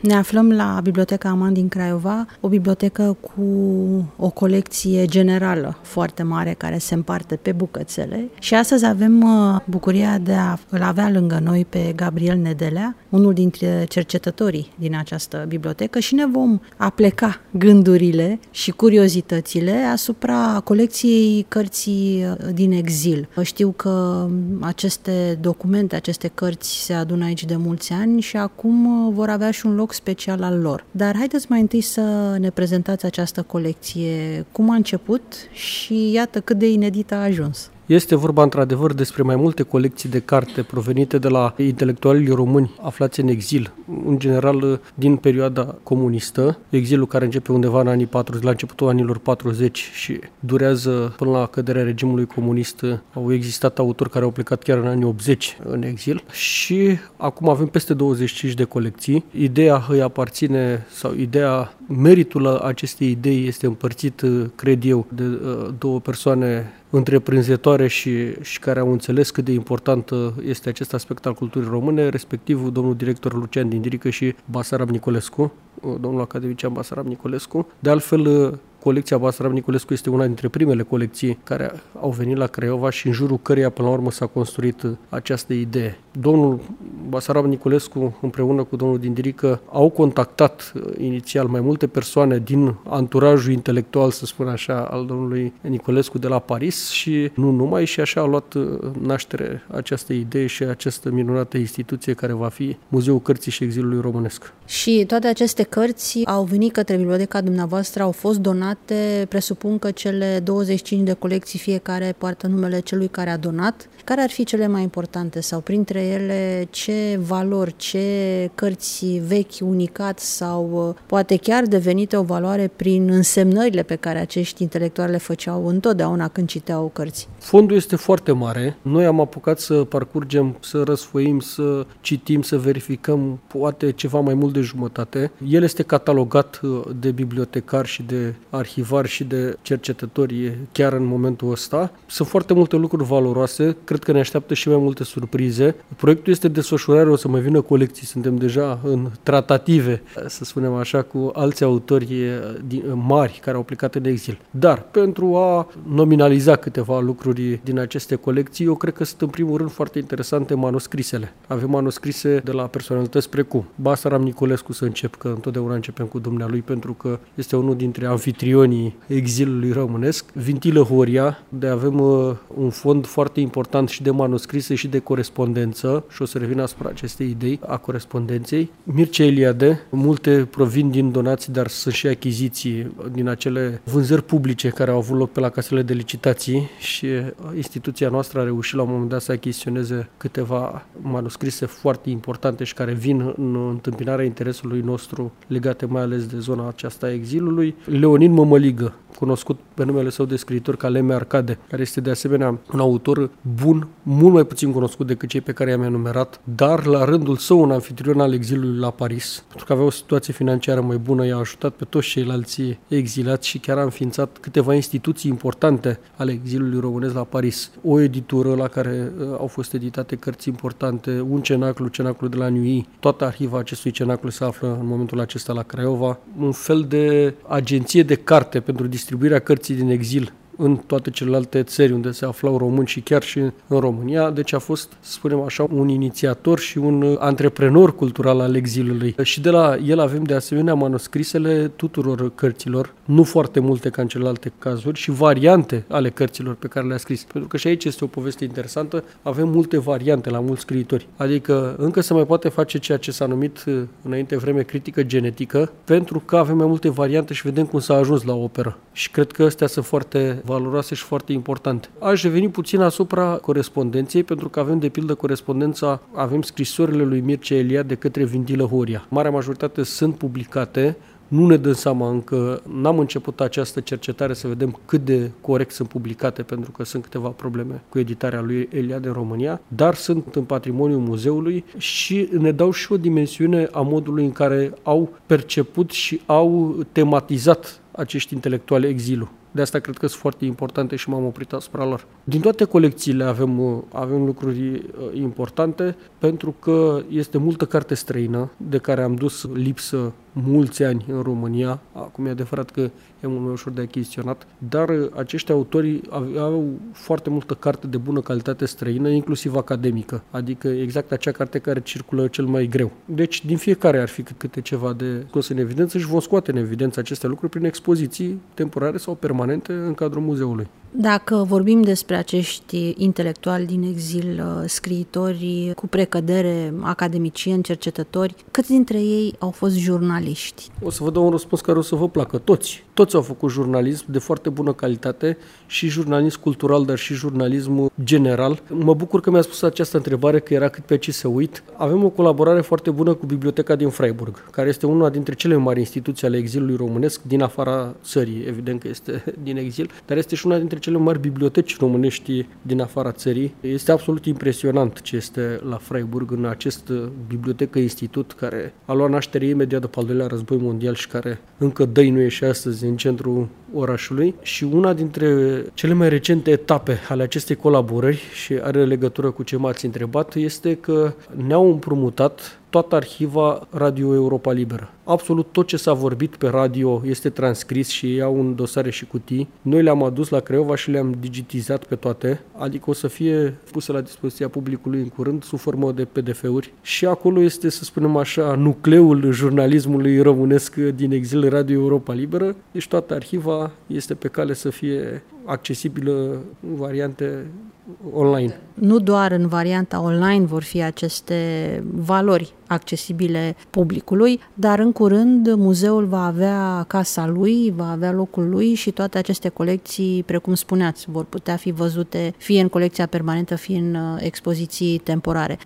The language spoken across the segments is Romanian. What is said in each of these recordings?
Ne aflăm la Biblioteca Aman din Craiova, o bibliotecă cu o colecție generală foarte mare care se împarte pe bucățele și astăzi avem uh, bucuria de a îl avea lângă noi pe Gabriel Nedelea, unul dintre cercetătorii din această bibliotecă și ne vom apleca gândurile și curiozitățile asupra colecției cărții uh, din exil. Știu că aceste documente, aceste cărți se adună aici de mulți ani și acum uh, vor avea și un loc special al lor. Dar haideți mai întâi să ne prezentați această colecție, cum a început și iată cât de inedită a ajuns. Este vorba într-adevăr despre mai multe colecții de carte provenite de la intelectualii români aflați în exil, în general din perioada comunistă, exilul care începe undeva în anii 40, la începutul anilor 40 și durează până la căderea regimului comunist. Au existat autori care au plecat chiar în anii 80 în exil și acum avem peste 25 de colecții. Ideea îi aparține sau ideea, meritul acestei idei este împărțit, cred eu, de uh, două persoane întreprinzătoare și, și care au înțeles cât de important este acest aspect al culturii române, respectiv domnul director Lucian Dindirică și Basarab Nicolescu, domnul academician Basarab Nicolescu. De altfel, Colecția Basarab Niculescu este una dintre primele colecții care au venit la Craiova și în jurul căreia până la urmă s-a construit această idee. Domnul Basarab Niculescu împreună cu domnul Dindirică au contactat uh, inițial mai multe persoane din anturajul intelectual, să spun așa, al domnului Niculescu de la Paris și nu numai și așa a luat uh, naștere această idee și această minunată instituție care va fi Muzeul Cărții și Exilului Românesc. Și toate aceste cărți au venit către biblioteca dumneavoastră, au fost donate donate, presupun că cele 25 de colecții fiecare poartă numele celui care a donat. Care ar fi cele mai importante sau printre ele ce valori, ce cărți vechi, unicat sau uh, poate chiar devenite o valoare prin însemnările pe care acești intelectuali le făceau întotdeauna când citeau cărți? Fondul este foarte mare. Noi am apucat să parcurgem, să răsfoim, să citim, să verificăm poate ceva mai mult de jumătate. El este catalogat uh, de bibliotecari și de arhivari și de cercetători chiar în momentul ăsta. Sunt foarte multe lucruri valoroase, cred că ne așteaptă și mai multe surprize. Proiectul este desfășurare, o să mai vină colecții, suntem deja în tratative, să spunem așa, cu alți autori mari care au plecat în exil. Dar pentru a nominaliza câteva lucruri din aceste colecții, eu cred că sunt în primul rând foarte interesante manuscrisele. Avem manuscrise de la personalități precum Basaram Niculescu să încep, că întotdeauna începem cu dumnealui pentru că este unul dintre anfitrioni patrionii exilului românesc, Vintilă Horia, de avem uh, un fond foarte important și de manuscrise și de corespondență și o să revin asupra acestei idei a corespondenței. Mircea Eliade, multe provin din donații, dar sunt și achiziții din acele vânzări publice care au avut loc pe la casele de licitații și uh, instituția noastră a reușit la un moment dat să achiziționeze câteva manuscrise foarte importante și care vin în întâmpinarea interesului nostru legate mai ales de zona aceasta a exilului. Leonin Mămăligă, cunoscut pe numele său de scriitor ca Leme Arcade, care este de asemenea un autor bun, mult mai puțin cunoscut decât cei pe care i-am enumerat, dar la rândul său un anfitrion al exilului la Paris, pentru că avea o situație financiară mai bună, i-a ajutat pe toți ceilalți exilați și chiar a înființat câteva instituții importante ale exilului românesc la Paris. O editură la care uh, au fost editate cărți importante, un cenaclu, cenaclu de la Nui, toată arhiva acestui cenaclu se află în momentul acesta la Craiova, un fel de agenție de carte pentru distribuirea cărții din exil în toate celelalte țări unde se aflau români și chiar și în România. Deci a fost, să spunem așa, un inițiator și un antreprenor cultural al exilului. Și de la el avem de asemenea manuscrisele tuturor cărților, nu foarte multe ca în celelalte cazuri, și variante ale cărților pe care le-a scris. Pentru că și aici este o poveste interesantă, avem multe variante la mulți scriitori. Adică încă se mai poate face ceea ce s-a numit înainte vreme critică genetică, pentru că avem mai multe variante și vedem cum s-a ajuns la operă. Și cred că astea sunt foarte valoroase și foarte importante. Aș reveni puțin asupra corespondenței, pentru că avem de pildă corespondența, avem scrisorile lui Mircea Elia de către Vindilă Horia. Marea majoritate sunt publicate, nu ne dăm seama încă, n-am început această cercetare să vedem cât de corect sunt publicate, pentru că sunt câteva probleme cu editarea lui Elia de România, dar sunt în patrimoniul muzeului și ne dau și o dimensiune a modului în care au perceput și au tematizat acești intelectuali exilul. De asta cred că sunt foarte importante și m-am oprit asupra lor. Din toate colecțiile avem, avem lucruri importante pentru că este multă carte străină de care am dus lipsă mulți ani în România. Acum e adevărat că e mult mai ușor de achiziționat, dar acești autori au foarte multă carte de bună calitate străină, inclusiv academică, adică exact acea carte care circulă cel mai greu. Deci, din fiecare ar fi câte ceva de scos în evidență și vom scoate în evidență aceste lucruri prin expoziții temporare sau permanente în cadrul muzeului. Dacă vorbim despre acești intelectuali din exil, uh, scriitori cu precădere, academicieni, cercetători, câți dintre ei au fost jurnaliști? O să vă dau un răspuns care o să vă placă. Toți. Toți au făcut jurnalism de foarte bună calitate și jurnalism cultural, dar și jurnalism general. Mă bucur că mi-a spus această întrebare, că era cât pe ce să uit. Avem o colaborare foarte bună cu Biblioteca din Freiburg, care este una dintre cele mai mari instituții ale exilului românesc, din afara țării, evident că este din exil, dar este și una dintre cele mari biblioteci românești din afara țării. Este absolut impresionant ce este la Freiburg în acest bibliotecă institut care a luat naștere imediat după al doilea război mondial și care încă dăinuie și astăzi în centrul orașului și una dintre cele mai recente etape ale acestei colaborări și are legătură cu ce m-ați întrebat este că ne-au împrumutat toată arhiva Radio Europa Liberă. Absolut tot ce s-a vorbit pe radio este transcris și iau în dosare și cutii. Noi le-am adus la Craiova și le-am digitizat pe toate, adică o să fie puse la dispoziția publicului în curând sub formă de PDF-uri și acolo este, să spunem așa, nucleul jurnalismului românesc din exil Radio Europa Liberă. Deci toată arhiva este pe cale să fie accesibilă în variante online. Nu doar în varianta online vor fi aceste valori accesibile publicului, dar în curând muzeul va avea casa lui, va avea locul lui și toate aceste colecții, precum spuneați, vor putea fi văzute fie în colecția permanentă, fie în uh, expoziții temporare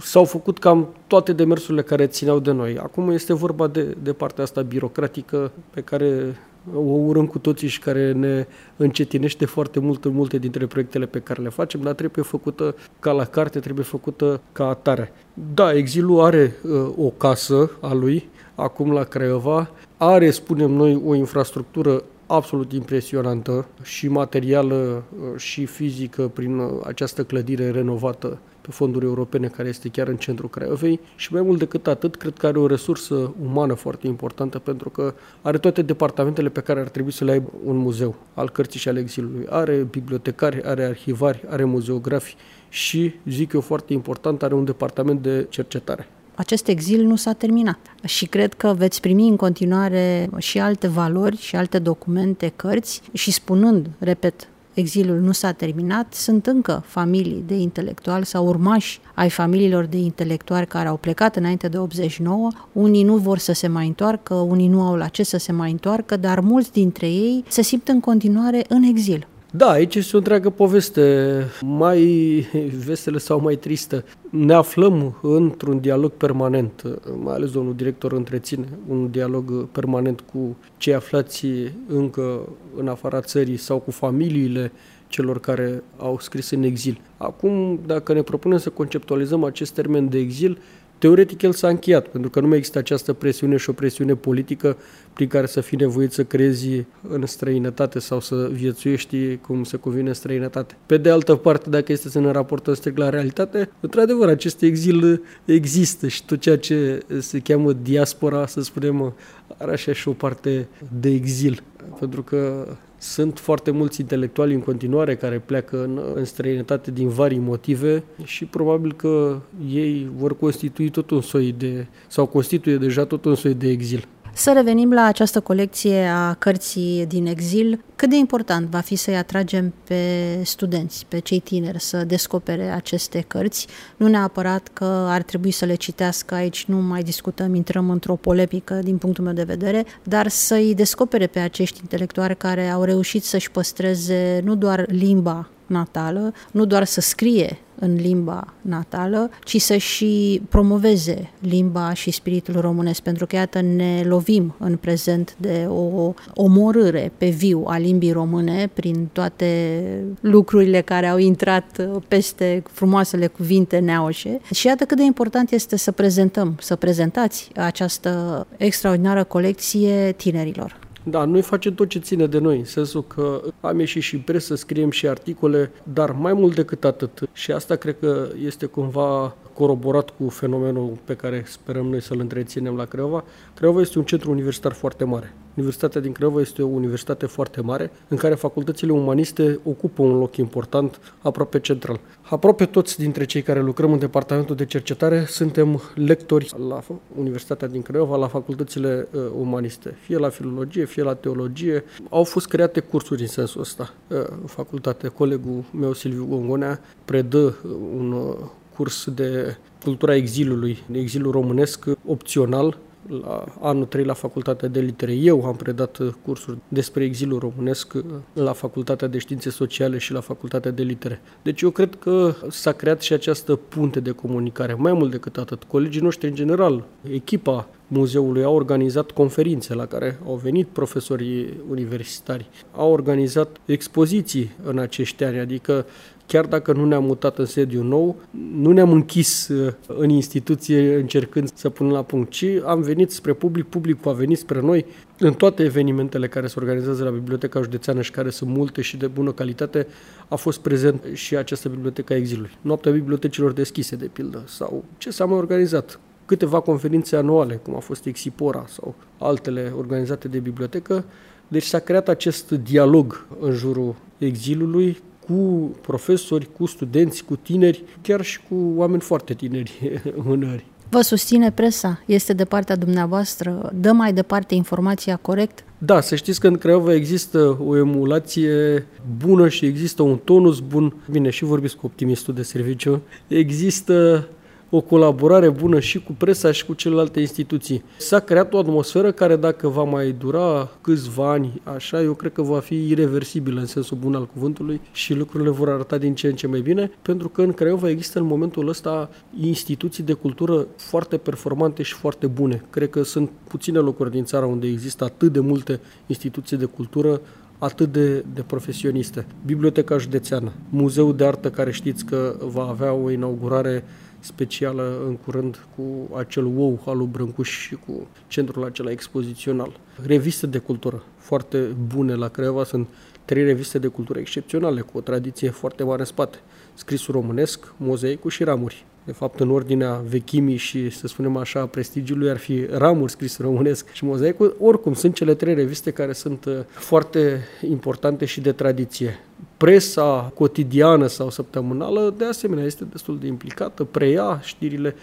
s-au făcut cam toate demersurile care țineau de noi. Acum este vorba de, de partea asta birocratică pe care o urăm cu toții și care ne încetinește foarte mult în multe dintre proiectele pe care le facem, dar trebuie făcută ca la carte, trebuie făcută ca atare. Da, exilul are uh, o casă a lui, acum la Craiova, are, spunem noi, o infrastructură absolut impresionantă și materială uh, și fizică prin uh, această clădire renovată pe fonduri europene care este chiar în centrul Craiovei și mai mult decât atât, cred că are o resursă umană foarte importantă pentru că are toate departamentele pe care ar trebui să le aibă un muzeu al cărții și al exilului. Are bibliotecari, are arhivari, are muzeografi și, zic eu foarte important, are un departament de cercetare acest exil nu s-a terminat și cred că veți primi în continuare și alte valori și alte documente, cărți și spunând, repet, exilul nu s-a terminat, sunt încă familii de intelectuali sau urmași ai familiilor de intelectuali care au plecat înainte de 89. Unii nu vor să se mai întoarcă, unii nu au la ce să se mai întoarcă, dar mulți dintre ei se simt în continuare în exil. Da, aici este o întreagă poveste, mai veselă sau mai tristă. Ne aflăm într-un dialog permanent, mai ales domnul director întreține un dialog permanent cu cei aflați încă în afara țării sau cu familiile celor care au scris în exil. Acum, dacă ne propunem să conceptualizăm acest termen de exil, Teoretic el s-a încheiat, pentru că nu mai există această presiune și o presiune politică prin care să fii nevoit să crezi în străinătate sau să viețuiești cum se cuvine în străinătate. Pe de altă parte, dacă este să ne raportăm strict la realitate, într-adevăr, acest exil există și tot ceea ce se cheamă diaspora, să spunem, are așa și o parte de exil. Pentru că sunt foarte mulți intelectuali în continuare care pleacă în, în străinătate din vari motive și probabil că ei vor constitui tot un soi de, sau constituie deja tot un soi de exil. Să revenim la această colecție a cărții din exil. Cât de important va fi să-i atragem pe studenți, pe cei tineri, să descopere aceste cărți? Nu neapărat că ar trebui să le citească aici, nu mai discutăm, intrăm într-o polemică din punctul meu de vedere, dar să-i descopere pe acești intelectuari care au reușit să-și păstreze nu doar limba natală, nu doar să scrie în limba natală, ci să și promoveze limba și spiritul românesc, pentru că iată ne lovim în prezent de o omorâre pe viu a limbii române prin toate lucrurile care au intrat peste frumoasele cuvinte neaușe și iată cât de important este să prezentăm, să prezentați această extraordinară colecție tinerilor. Da, noi facem tot ce ține de noi, în sensul că am ieșit și în presă, scriem și articole, dar mai mult decât atât. Și asta cred că este cumva coroborat cu fenomenul pe care sperăm noi să-l întreținem la Craiova. Craiova este un centru universitar foarte mare. Universitatea din Craiova este o universitate foarte mare în care facultățile umaniste ocupă un loc important aproape central. Aproape toți dintre cei care lucrăm în departamentul de cercetare suntem lectori la Universitatea din Craiova, la facultățile uh, umaniste, fie la filologie, fie la teologie. Au fost create cursuri în sensul ăsta uh, în facultate. Colegul meu, Silviu Gongonea, predă uh, un uh, curs de cultura exilului, de exilul românesc opțional la anul 3 la Facultatea de Litere. Eu am predat cursuri despre exilul românesc la Facultatea de Științe Sociale și la Facultatea de Litere. Deci eu cred că s-a creat și această punte de comunicare. Mai mult decât atât, colegii noștri în general, echipa muzeului au organizat conferințe la care au venit profesorii universitari, au organizat expoziții în acești ani, adică chiar dacă nu ne-am mutat în sediu nou, nu ne-am închis uh, în instituție încercând să punem la punct, ci am venit spre public, publicul a venit spre noi în toate evenimentele care se organizează la Biblioteca Județeană și care sunt multe și de bună calitate, a fost prezent și această Biblioteca Exilului. Noaptea bibliotecilor deschise, de pildă, sau ce s-a mai organizat, câteva conferințe anuale, cum a fost Exipora sau altele organizate de bibliotecă. Deci s-a creat acest dialog în jurul exilului cu profesori, cu studenți, cu tineri, chiar și cu oameni foarte tineri uneori. Vă susține presa? Este de partea dumneavoastră? Dă mai departe informația corect? Da, să știți că în Craiova există o emulație bună și există un tonus bun. Bine, și vorbiți cu optimistul de serviciu. Există o colaborare bună și cu presa și cu celelalte instituții. S-a creat o atmosferă care dacă va mai dura câțiva ani așa, eu cred că va fi irreversibilă în sensul bun al cuvântului și lucrurile vor arăta din ce în ce mai bine, pentru că în Craiova există în momentul ăsta instituții de cultură foarte performante și foarte bune. Cred că sunt puține locuri din țara unde există atât de multe instituții de cultură atât de, de profesioniste. Biblioteca Județeană, Muzeul de Artă care știți că va avea o inaugurare specială în curând cu acel wow al lui Brâncuș și cu centrul acela expozițional. Reviste de cultură foarte bune la Craiova sunt trei reviste de cultură excepționale, cu o tradiție foarte mare în spate. Scrisul românesc, mozaicul și ramuri. De fapt, în ordinea vechimii și, să spunem așa, prestigiului ar fi ramuri scris românesc și mozaicul. Oricum, sunt cele trei reviste care sunt uh, foarte importante și de tradiție. Presa cotidiană sau săptămânală, de asemenea, este destul de implicată, preia știrile.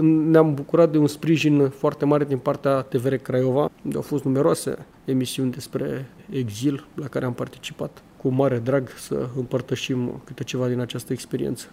Ne-am bucurat de un sprijin foarte mare din partea TVR Craiova, unde au fost numeroase emisiuni despre exil la care am participat. Cu mare drag să împărtășim câte ceva din această experiență.